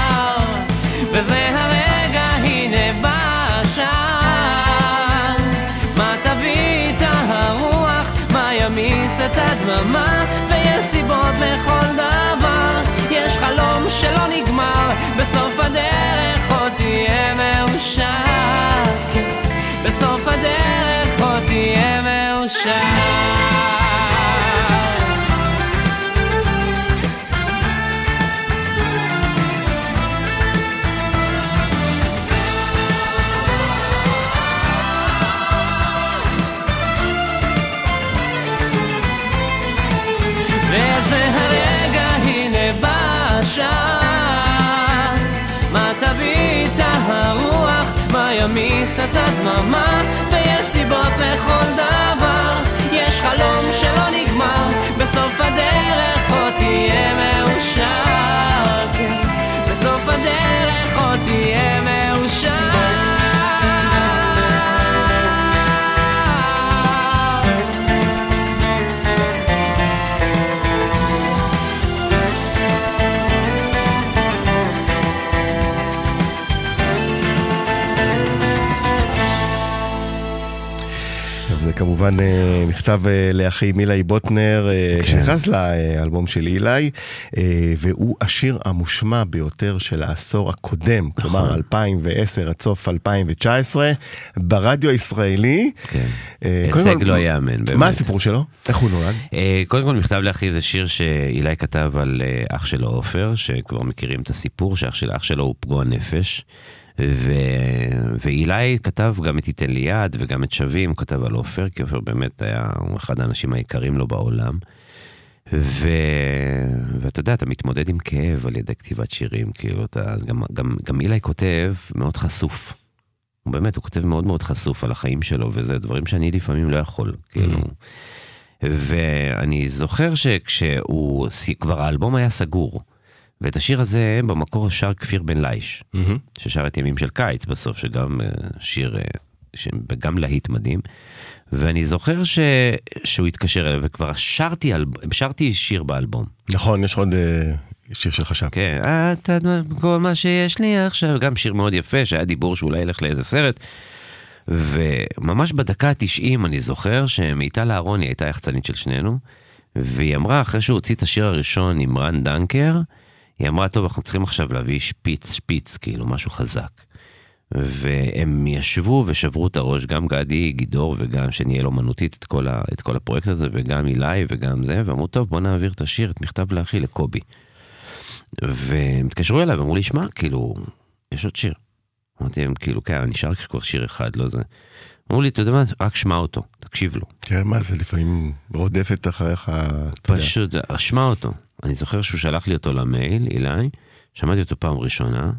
וזה הרגע, הנה בא השעה. מה תביא את הרוח, מה ימיס את הדממה, ויש סיבות לכל דבר. יש חלום שלא נגמר, בסוף הדרך עוד תהיה מאושר. בסוף הדרך עוד תהיה מאושר. מה ימיס את הדממה, ויש סיבות לכל דבר. יש חלום שלא נגמר, בסוף הדרך עוד תהיה מאושר. כמובן אה, מכתב אה, לאחי מילאי בוטנר, אה, כן. שנכנס לאלבום של אילי, אה, והוא השיר המושמע ביותר של העשור הקודם, כלומר 2010 עד סוף 2019, ברדיו הישראלי. כן. הישג כל, לא ייאמן, באמת. מה הסיפור שלו? איך הוא נולד? קודם כל מכתב לאחי זה שיר שאילי כתב על אח שלו עופר, שכבר מכירים את הסיפור, שאח של אח שלו הוא פגוע נפש, ו... ואילי כתב גם את ייתן לי יד וגם את שווים, כתב על עופר, כי עופר באמת היה אחד האנשים היקרים לו בעולם. ו... ואתה יודע, אתה מתמודד עם כאב על ידי כתיבת שירים, כאילו, אתה, גם, גם, גם אילי כותב מאוד חשוף. הוא באמת, הוא כותב מאוד מאוד חשוף על החיים שלו, וזה דברים שאני לפעמים לא יכול, כאילו. ואני זוכר שכשהוא, כבר האלבום היה סגור, ואת השיר הזה במקור שר כפיר בן לייש, ששר את ימים של קיץ בסוף, שגם אה, שיר, אה, וגם להיט מדהים. ואני זוכר ש... שהוא התקשר אליי, וכבר שרתי, אל... שרתי שיר באלבום. נכון, יש עוד אה, שיר שלך שם. כן, אתה, כל מה שיש לי עכשיו, גם שיר מאוד יפה, שהיה דיבור שאולי ילך לאיזה סרט. וממש בדקה ה-90 אני זוכר שמיטל אהרוני הייתה יחצנית של שנינו, והיא אמרה, אחרי שהוא הוציא את השיר הראשון עם רן דנקר, היא אמרה, טוב, אנחנו צריכים עכשיו להביא שפיץ, שפיץ, כאילו, משהו חזק. והם ישבו ושברו את הראש, גם גדי גידור וגם שניהל אומנותית את כל, ה, את כל הפרויקט הזה, וגם אילי וגם זה, ואמרו, טוב, בוא נעביר את השיר, את מכתב לאחי, לקובי. והם התקשרו אליי ואמרו לי, שמע, כאילו, יש עוד שיר. אמרתי להם, כאילו, כן, נשאר כבר שיר אחד, לא זה. אמרו לי, אתה יודע מה, רק שמע אותו, תקשיב לו. תראה מה זה, לפעמים רודפת אחריך, פשוט, שמע אותו. אני זוכר שהוא שלח לי אותו למייל, אילי, שמעתי אותו פעם ראשונה,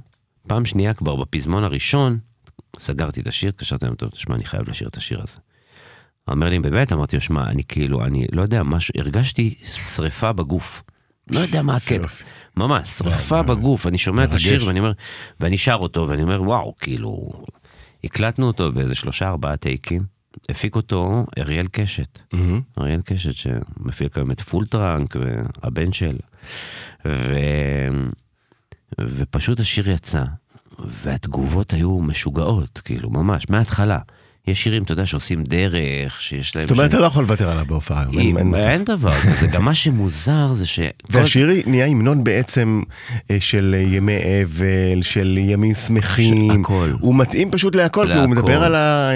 פעם שנייה כבר בפזמון הראשון, סגרתי את השיר, התקשרתי טוב, תשמע, אני חייב לשיר את השיר הזה. אומר לי, באמת? אמרתי לו, שמע, אני כאילו, אני לא יודע, משהו, הרגשתי שריפה בגוף. לא יודע מה הקטע. ממש, שריפה בגוף, אני שומע את השיר ואני אומר, ואני שר אותו, ואני אומר, וואו, כאילו, הקלטנו אותו באיזה שלושה ארבעה טייקים, הפיק אותו אריאל קשת. אריאל קשת שמפיק היום את פול טראנק והבן של. ו... ופשוט השיר יצא, והתגובות היו משוגעות, כאילו, ממש, מההתחלה. יש שירים, אתה יודע, שעושים דרך, שיש להם... זאת אומרת, אתה לא יכול לוותר עליו בהופעה. אין דבר כזה, גם מה שמוזר זה ש... והשיר נהיה המנון בעצם אה, של ימי אבל, של ימים שמחים. הכל. הוא מתאים פשוט להכל, כי הוא מדבר על ה...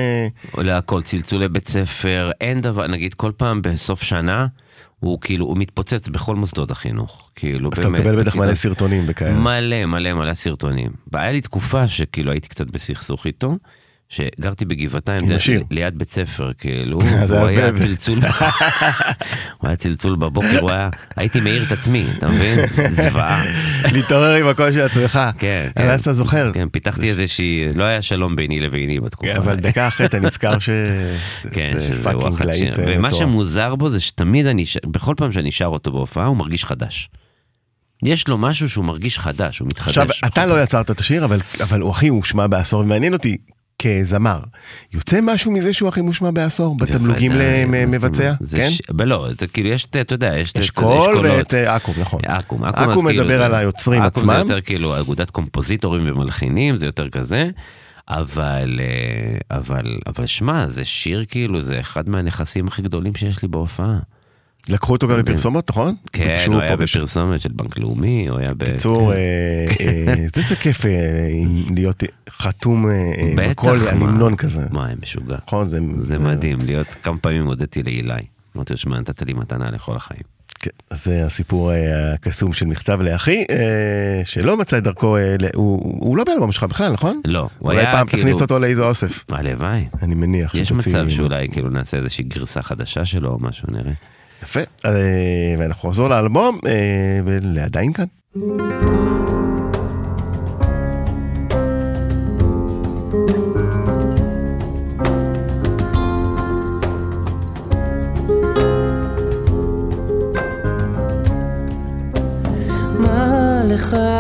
להכל, צלצולי בית ספר, אין דבר, נגיד כל פעם בסוף שנה. הוא כאילו, הוא מתפוצץ בכל מוסדות החינוך, כאילו אז באמת. אז אתה מקבל בטח מלא סרטונים וכאלה. מלא, מלא, מלא סרטונים. והיה לי תקופה שכאילו הייתי קצת בסכסוך איתו, שגרתי בגבעתיים, ליד בית ספר, כאילו, [LAUGHS] הוא היה צלצול, [LAUGHS] הוא היה צלצול בבוקר, הוא היה, הייתי מעיר את עצמי, אתה מבין? [LAUGHS] זוועה. להתעורר עם הקול של עצמך. כן, כן. אז אתה זוכר. כן, פיתחתי איזושהי, לא היה שלום ביני לביני בתקופה. כן, אבל דקה אחרי אתה נזכר כן, שזה fucking להיט. אה, ומה שמוזר בו זה שתמיד אני, בכל פעם שאני שר אותו בהופעה, הוא מרגיש חדש. יש לו משהו שהוא מרגיש חדש, הוא מתחדש. עכשיו, אתה לא יצרת את השיר, אבל, אבל הוא הכי הושמע בעשור, ומעניין אותי, כזמר, יוצא משהו מזה שהוא הכי מושמע בעשור, בתמלוגים למבצע? כן? לא, זה כאילו יש, אתה יודע, יש אשכול ואת אקו"ם, נכון. אקו"ם, אקו"ם כאילו מדבר על היוצרים עצמם. אקו"ם זה יותר כאילו אגודת קומפוזיטורים ומלחינים, זה יותר כזה. אבל, אה, אבל, אבל שמע, זה שיר כאילו, זה אחד מהנכסים הכי גדולים שיש לי בהופעה. לקחו אותו גם בפרסומות, נכון? כן, הוא היה בפרסומת של בנק לאומי, הוא היה ב... קיצור, כן. אה, אה, זה כיף אה, להיות חתום בכל המנון כזה. מה, משוגע. נכון, זה מדהים, להיות, כמה פעמים הודיתי לאילי. אמרתי לו, שמע, נתת לי מתנה לכל החיים. כן, זה הסיפור הקסום של מכתב לאחי, שלא מצא את דרכו, הוא לא באלבום שלך בכלל, נכון? לא, הוא היה כאילו... אולי פעם תכניס אותו לאיזו אוסף. הלוואי. אני מניח. יש מצב שאולי כאילו נעשה איזושהי גרסה חדשה שלו או משהו, נראה. יפה, אה, ואנחנו נחזור לאלבום, אה, ולעדיין כאן.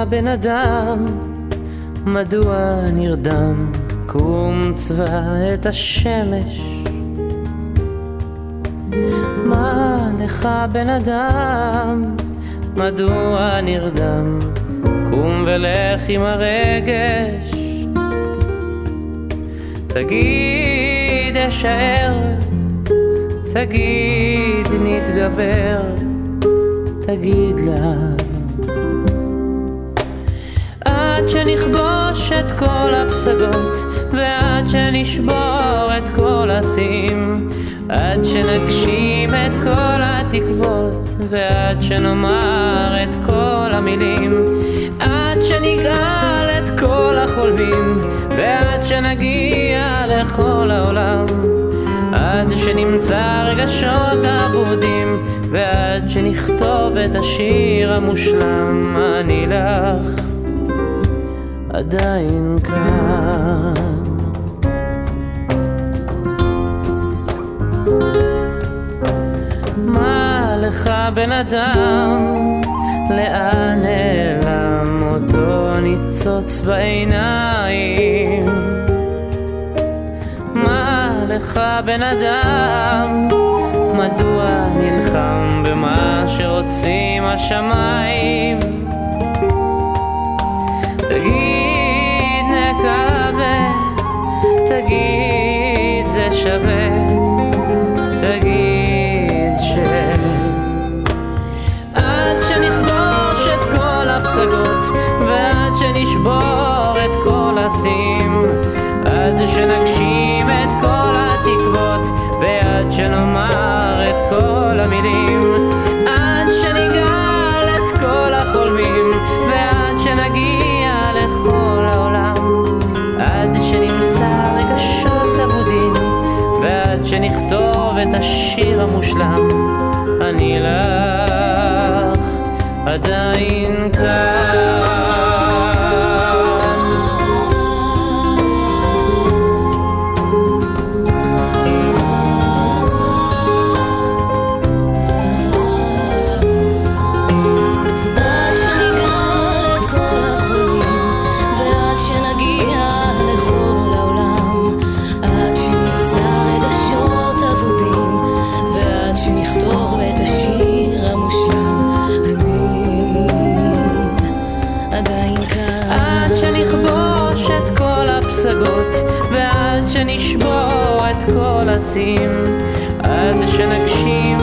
בן אדם, מדוע נרדם? קום צבע את השמש מה לך בן אדם? מדוע נרדם? קום ולך עם הרגש תגיד אשאר, תגיד נתגבר, תגיד לה עד שנכבוש את כל הפסגות ועד שנשבור את כל השיאים עד שנגשים את כל התקוות ועד שנאמר את כל המילים עד שנגאל את כל החולמים, ועד שנגיע לכל העולם. עד שנמצא רגשות אבודים, ועד שנכתוב את השיר המושלם, אני לך עדיין כאן. מה לך בן אדם? לאן נעלם אותו ניצוץ בעיניים? מה לך בן אדם? מדוע נלחם במה שרוצים השמיים? תגיד נקווה, תגיד זה שווה, הפסגות, ועד שנשבור את כל השיאים, עד שנגשים את כל התקוות, ועד שנאמר את כל המילים, עד שנגאל את כל החולמים, ועד שנגיע לכל העולם, עד שנמצא רגשות אבודים, ועד שנכתוב את השיר המושלם, אני לך עדיין כל השיאים, עד שנגשים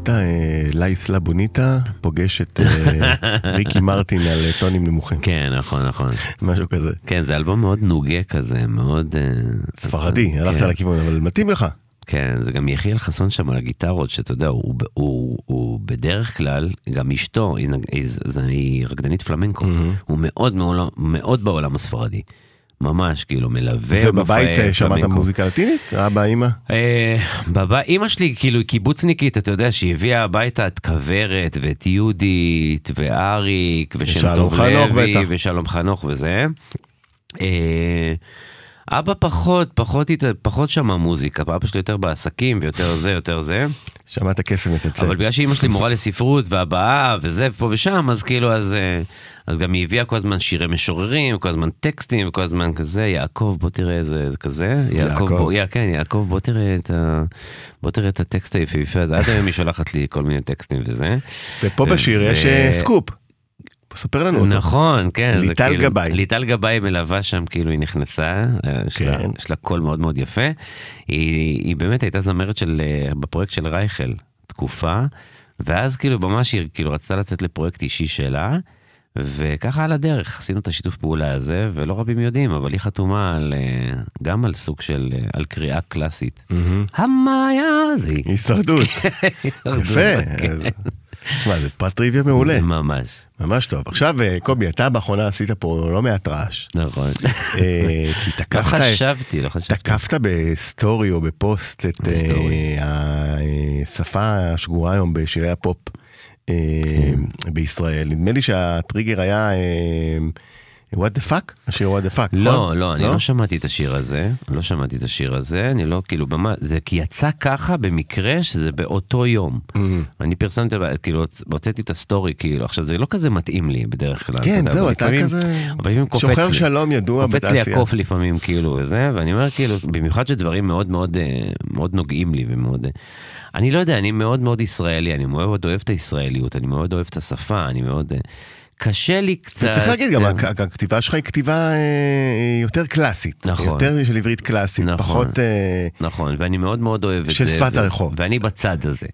עשית אה, לייסלה בוניטה, פוגש את אה, [LAUGHS] ריקי מרטין על אה, טונים נמוכים, כן, נכון, נכון. משהו כזה. כן, זה אלבום מאוד נוגה כזה, מאוד... ספרדי, הלכת כן. לכיוון, אבל מתאים לך. כן, זה גם יחיאל חסון שם על הגיטרות, שאתה יודע, הוא, הוא, הוא, בדרך כלל, גם אשתו, היא, היא, היא רקדנית פלמנקו, הוא מאוד, מאוד מאוד בעולם הספרדי. ממש, כאילו, מלווה ובבית אה, שמעת. מוזיקה לטינית? אבא, אימא? אה, בבית, אימא שלי כאילו היא קיבוצניקית, אתה יודע, שהיא הביאה הביתה את כוורת ואת יהודית ואריק ושם טוב לוי. ושלום חנוך וזה. אה, אבא פחות, פחות, פחות שמע מוזיקה, אבא שלי יותר בעסקים ויותר זה, יותר זה. שמעת קסם מתייצב. אבל בגלל שאימא שלי מורה לספרות והבעה וזה ופה ושם, אז כאילו, אז, אה, אז גם היא הביאה כל הזמן שירי משוררים, כל הזמן טקסטים וכל הזמן כזה, יעקב בוא תראה איזה זה כזה, יעקב יעקב. בוא, יא, כן, יעקב בוא תראה את ה... בוא תראה את הטקסט היפהפה הזה, עד היום היא שולחת לי כל מיני טקסטים וזה. ופה בשיר יש אה, סקופ. ספר לנו אותו. נכון, כן. ליטל כאילו- גבאי. ליטל גבאי מלווה שם, כאילו היא נכנסה, אה, יש לה- כן. יש לה קול מאוד מאוד יפה. היא היא באמת הייתה זמרת של, אה, בפרויקט של רייכל, תקופה, ואז כאילו ממש היא כאילו רצתה לצאת לפרויקט אישי שלה. וככה על הדרך עשינו את השיתוף פעולה הזה ולא רבים יודעים אבל היא חתומה על אה, גם על סוג של על קריאה קלאסית. המאיה זה הישרדות. [LAUGHS] יפה. תשמע, זה פרט טריוויה מעולה. ממש ממש טוב. עכשיו, אה, קובי, אתה באחרונה עשית פה לא מעט רעש. נכון. אה, כי לא תקפת... חשבתי לא חשבתי. תקפת בסטורי או בפוסט את אה. השפה השגורה היום בשירי הפופ אה, כן. בישראל. נדמה לי שהטריגר היה אה, what the fuck? השיר what the fuck, לא, נכון? לא, אני לא שמעתי את השיר הזה, לא שמעתי את השיר הזה, אני לא, כאילו, במה, זה כי יצא ככה במקרה שזה באותו יום. ממ. אני פרסמתי, כאילו, הוצאתי את הסטורי, כאילו, עכשיו זה לא כזה מתאים לי בדרך כלל. כן, זהו, אתה כזה אבל לפעמים קופץ שוחר לי. שלום ידוע קופץ לי בתעשייה. הקוף לפעמים, כאילו, וזה, ואני אומר, כאילו, במיוחד שדברים מאוד מאוד, אה, מאוד נוגעים לי ומאוד... אה, אני לא יודע, אני מאוד מאוד ישראלי, אני מאוד אוהב את הישראליות, אני מאוד אוהב את השפה, אני מאוד... אה, קשה לי קצת... וצריך להגיד, גם אה, הכ- הכתיבה שלך היא כתיבה אה, יותר קלאסית. נכון. יותר של עברית קלאסית, נכון. פחות... אה, נכון, ואני מאוד מאוד אוהב את זה. של שפת הרחוב. ואני בצד הזה.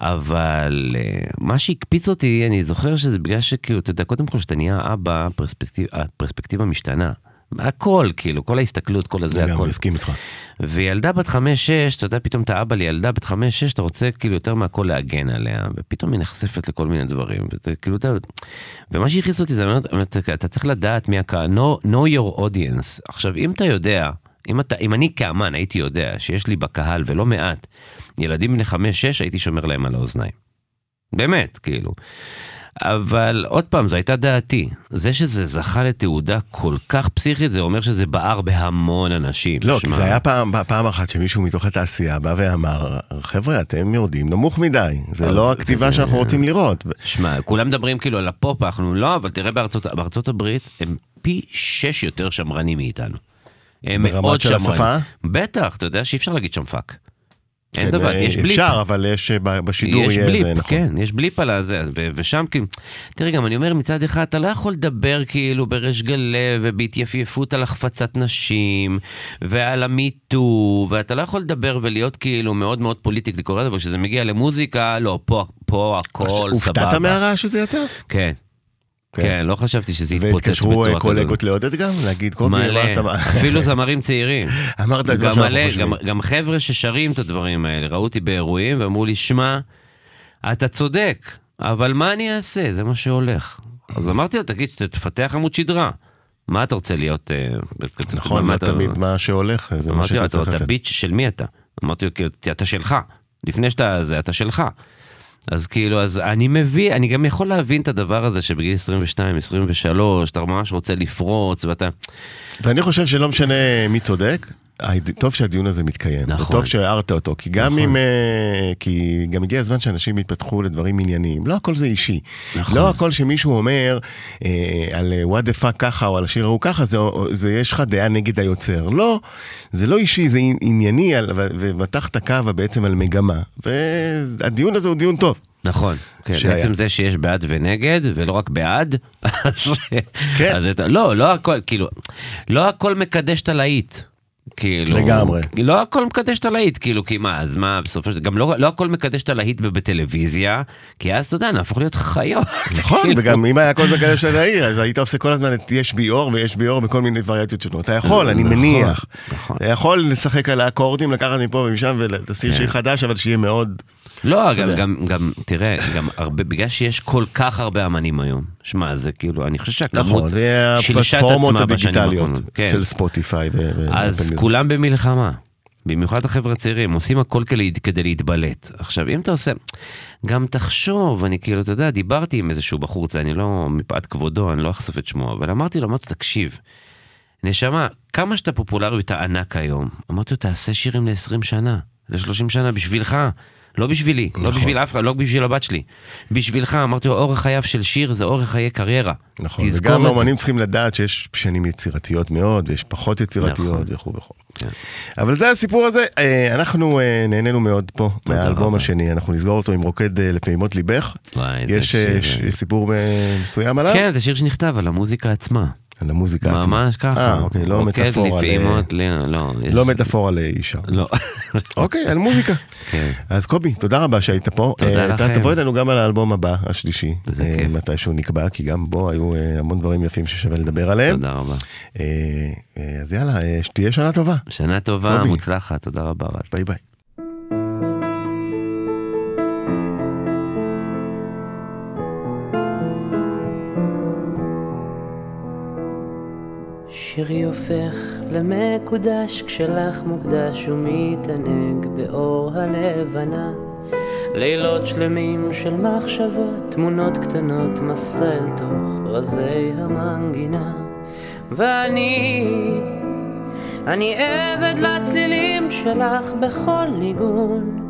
אבל אה, מה שהקפיץ אותי, אני זוכר שזה בגלל שכאילו, אתה יודע, קודם כל, כשאתה נהיה אבא, הפרספקטיב, הפרספקטיבה משתנה. הכל, כאילו, כל ההסתכלות, כל הזה, הכל. גם מסכים איתך. וילדה בת חמש-שש, אתה יודע, פתאום אתה אבא לילדה בת חמש-שש, אתה רוצה כאילו יותר מהכל להגן עליה, ופתאום היא נחשפת לכל מיני דברים, וזה כאילו, אתה... ומה שהכניס אותי זה, באמת, אתה צריך לדעת מי הקהל, know, know your audience. עכשיו, אם אתה יודע, אם, אתה, אם אני כאמן הייתי יודע שיש לי בקהל, ולא מעט, ילדים בני חמש-שש, הייתי שומר להם על האוזניים. באמת, כאילו. אבל עוד פעם, זו הייתה דעתי. זה שזה זכה לתעודה כל כך פסיכית, זה אומר שזה בער בהמון אנשים. לא, כי שמע, זה היה פעם, פעם אחת שמישהו מתוך התעשייה בא ואמר, חבר'ה, אתם יורדים נמוך מדי, זה לא הכתיבה וזה- שאנחנו רוצים לראות. שמע, כולם מדברים כאילו על הפופ, אנחנו לא, אבל תראה בארצות, בארצות הברית הם פי שש יותר שמרנים מאיתנו. הם ברמת מאוד של שמרנים. השפה? בטח, אתה יודע שאי אפשר להגיד שם fuck. אין כן, דבר, אה, יש בליפ. אפשר, אבל יש אה, בשידור יש יהיה בליפ, זה, נכון. כן, יש בליפ על הזה, ושם כאילו, תראה גם אני אומר מצד אחד אתה לא יכול לדבר כאילו בריש גלי ובהתייפייפות על החפצת נשים ועל ה MeToo ואתה לא יכול לדבר ולהיות כאילו מאוד מאוד politically correct אבל כשזה מגיע למוזיקה לא פה פה הכל סבבה. הופתעת מהרעש שזה יצא? כן. כן. כן, לא חשבתי שזה יתפוצץ והתקשרו בצורה אה, כזאת. קולגות לעודד גם? להגיד, קובי, מלא? אפילו זמרים צעירים. [LAUGHS] אמרת את מה גם שאנחנו חושבים. גם, חבר'ה ששרים את הדברים האלה, ראו אותי באירועים ואמרו לי, שמע, אתה צודק, אבל מה אני אעשה? זה מה שהולך. אז אמרתי לו, תגיד, תפתח עמוד שדרה. מה אתה רוצה להיות? אה, נכון, מה לא תמיד מה שהולך, זה מה אמרתי לו, שאתה אתה צריך אתה לתת. ביץ' של מי אתה? אמרתי לו, אתה שלך. לפני שאתה זה, אתה שלך. אז כאילו, אז אני מביא, אני גם יכול להבין את הדבר הזה שבגיל 22, 23, אתה ממש רוצה לפרוץ, ואתה... ואני חושב שלא משנה מי צודק, טוב שהדיון הזה מתקיים, נכון. וטוב שהערת אותו, כי גם נכון. אם, אה, כי גם הגיע הזמן שאנשים יתפתחו לדברים ענייניים, לא הכל זה אישי. נכון. לא הכל שמישהו אומר אה, על אה, what the fuck ככה או על השיר ההוא ככה, זה, זה יש לך דעה נגד היוצר. לא, זה לא אישי, זה ענייני, על- ומתחת קו בעצם על מגמה, והדיון הזה הוא דיון טוב. נכון, כן, שהיה. בעצם זה שיש בעד ונגד, ולא רק בעד, [LAUGHS] אז, כן. אז אתה, לא, לא הכל, כאילו, לא הכל מקדש את הלהיט. כאילו, לגמרי. לא הכל מקדש את הלהיט, כאילו, כי מה, אז מה, בסופו של דבר, גם לא, לא הכל מקדש את הלהיט בטלוויזיה, כי אז, אתה יודע, נהפוך להיות חיות. נכון, כאילו. וגם אם היה הכל בקדש של העיר, אז היית עושה כל הזמן את יש בי אור ויש בי אור בכל מיני וריאציות שונות. אתה יכול, אני נכון, מניח. נכון. אתה יכול לשחק על האקורדים, לקחת מפה ומשם ולשים כן. שיר חדש, אבל שיהיה מאוד... לא, גם. גם, גם, תראה, גם הרבה, בגלל שיש כל כך הרבה אמנים היום, שמע, זה כאילו, אני חושב שהכמות נכון, שילשה את עצמה בשנים האחרונות. כן. של ספוטיפיי. אז. כולם במלחמה, במיוחד החבר'ה הצעירים, עושים הכל כדי, כדי להתבלט. עכשיו, אם אתה עושה, גם תחשוב, אני כאילו, אתה יודע, דיברתי עם איזשהו בחור, זה אני לא, מפאת כבודו, אני לא אחשוף את שמו, אבל אמרתי לו, אמרתי לו, תקשיב, נשמה, כמה שאתה פופולרי ואתה ענק היום, אמרתי לו, תעשה שירים ל-20 שנה, ל-30 שנה, בשבילך. לא בשבילי, לא נכון. בשביל אף אחד, לא בשביל הבת שלי. בשבילך, אמרתי לו, אורך חייו של שיר זה אורך חיי קריירה. נכון, וגם. האומנים צריכים לדעת שיש שנים יצירתיות מאוד, ויש פחות יצירתיות נכון. וכו' וכו'. כן. אבל זה הסיפור הזה, אה, אנחנו אה, נהנינו מאוד פה, מהאלבום. השני, אנחנו נסגור אותו עם רוקד אה, לפעימות ליבך. וואי, יש שיר. יש סיפור מסוים עליו? כן, זה שיר שנכתב על המוזיקה עצמה. על המוזיקה עצמה. ממש ככה. אה, אוקיי, לא רוקד מטאפורה. ל- לפעימות, לא. לא מטאפורה לאישה. לא. אוקיי, על מוזיקה. כן. אז קובי, תודה רבה שהיית פה. תודה אה, לכם. תבוא איתנו גם על האלבום הבא, השלישי. זה אה, כיף. מתישהו נקבע, כי גם בו היו אה, המון דברים יפים ששווה לדבר עליהם. תודה רבה. אז יאללה, שתהיה שנה טובה. שנה טובה. מוצלחת, תודה רבה. ביי ביי. שירי הופך למקודש כשלך מוקדש ומתענג באור הלבנה. לילות שלמים של מחשבות, תמונות קטנות, מסע אל תוך רזי המנגינה. ואני, אני עבד לצלילים שלך בכל ניגון.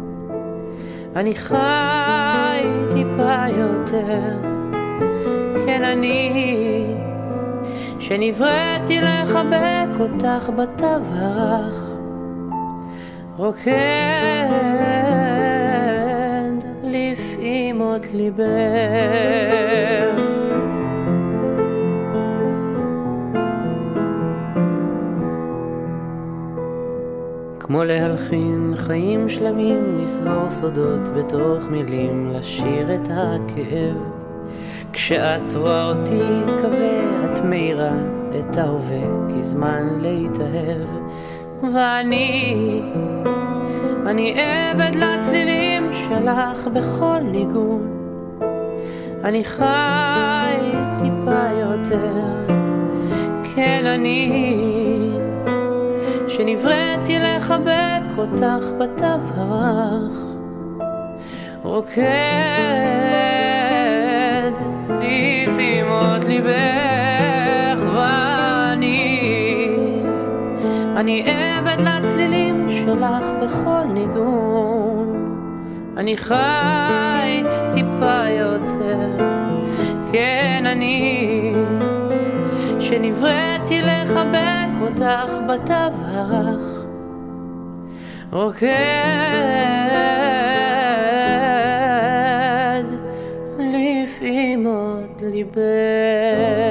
אני חי טיפה יותר, כן אני, שנבראתי לחבק אותך בתו הרך, רוקד לפעימות ליבך. כמו להלחין חיים שלמים, לסגור סודות בתוך מילים, לשיר את הכאב. כשאת רואה אותי כבה, את מאירה את ההווה, כי זמן להתאהב. ואני, אני עבד לצלילים שלך בכל ניגון. אני חי טיפה יותר, כן אני, שנבראתי לחבק אותך בתו הרך, רוקד אני עבד לצלילים שלך בכל ניגון, אני חי טיפה יותר, כן אני, שנבראתי לחבק אותך בתו הרך, רוקד לפעימות ליבך.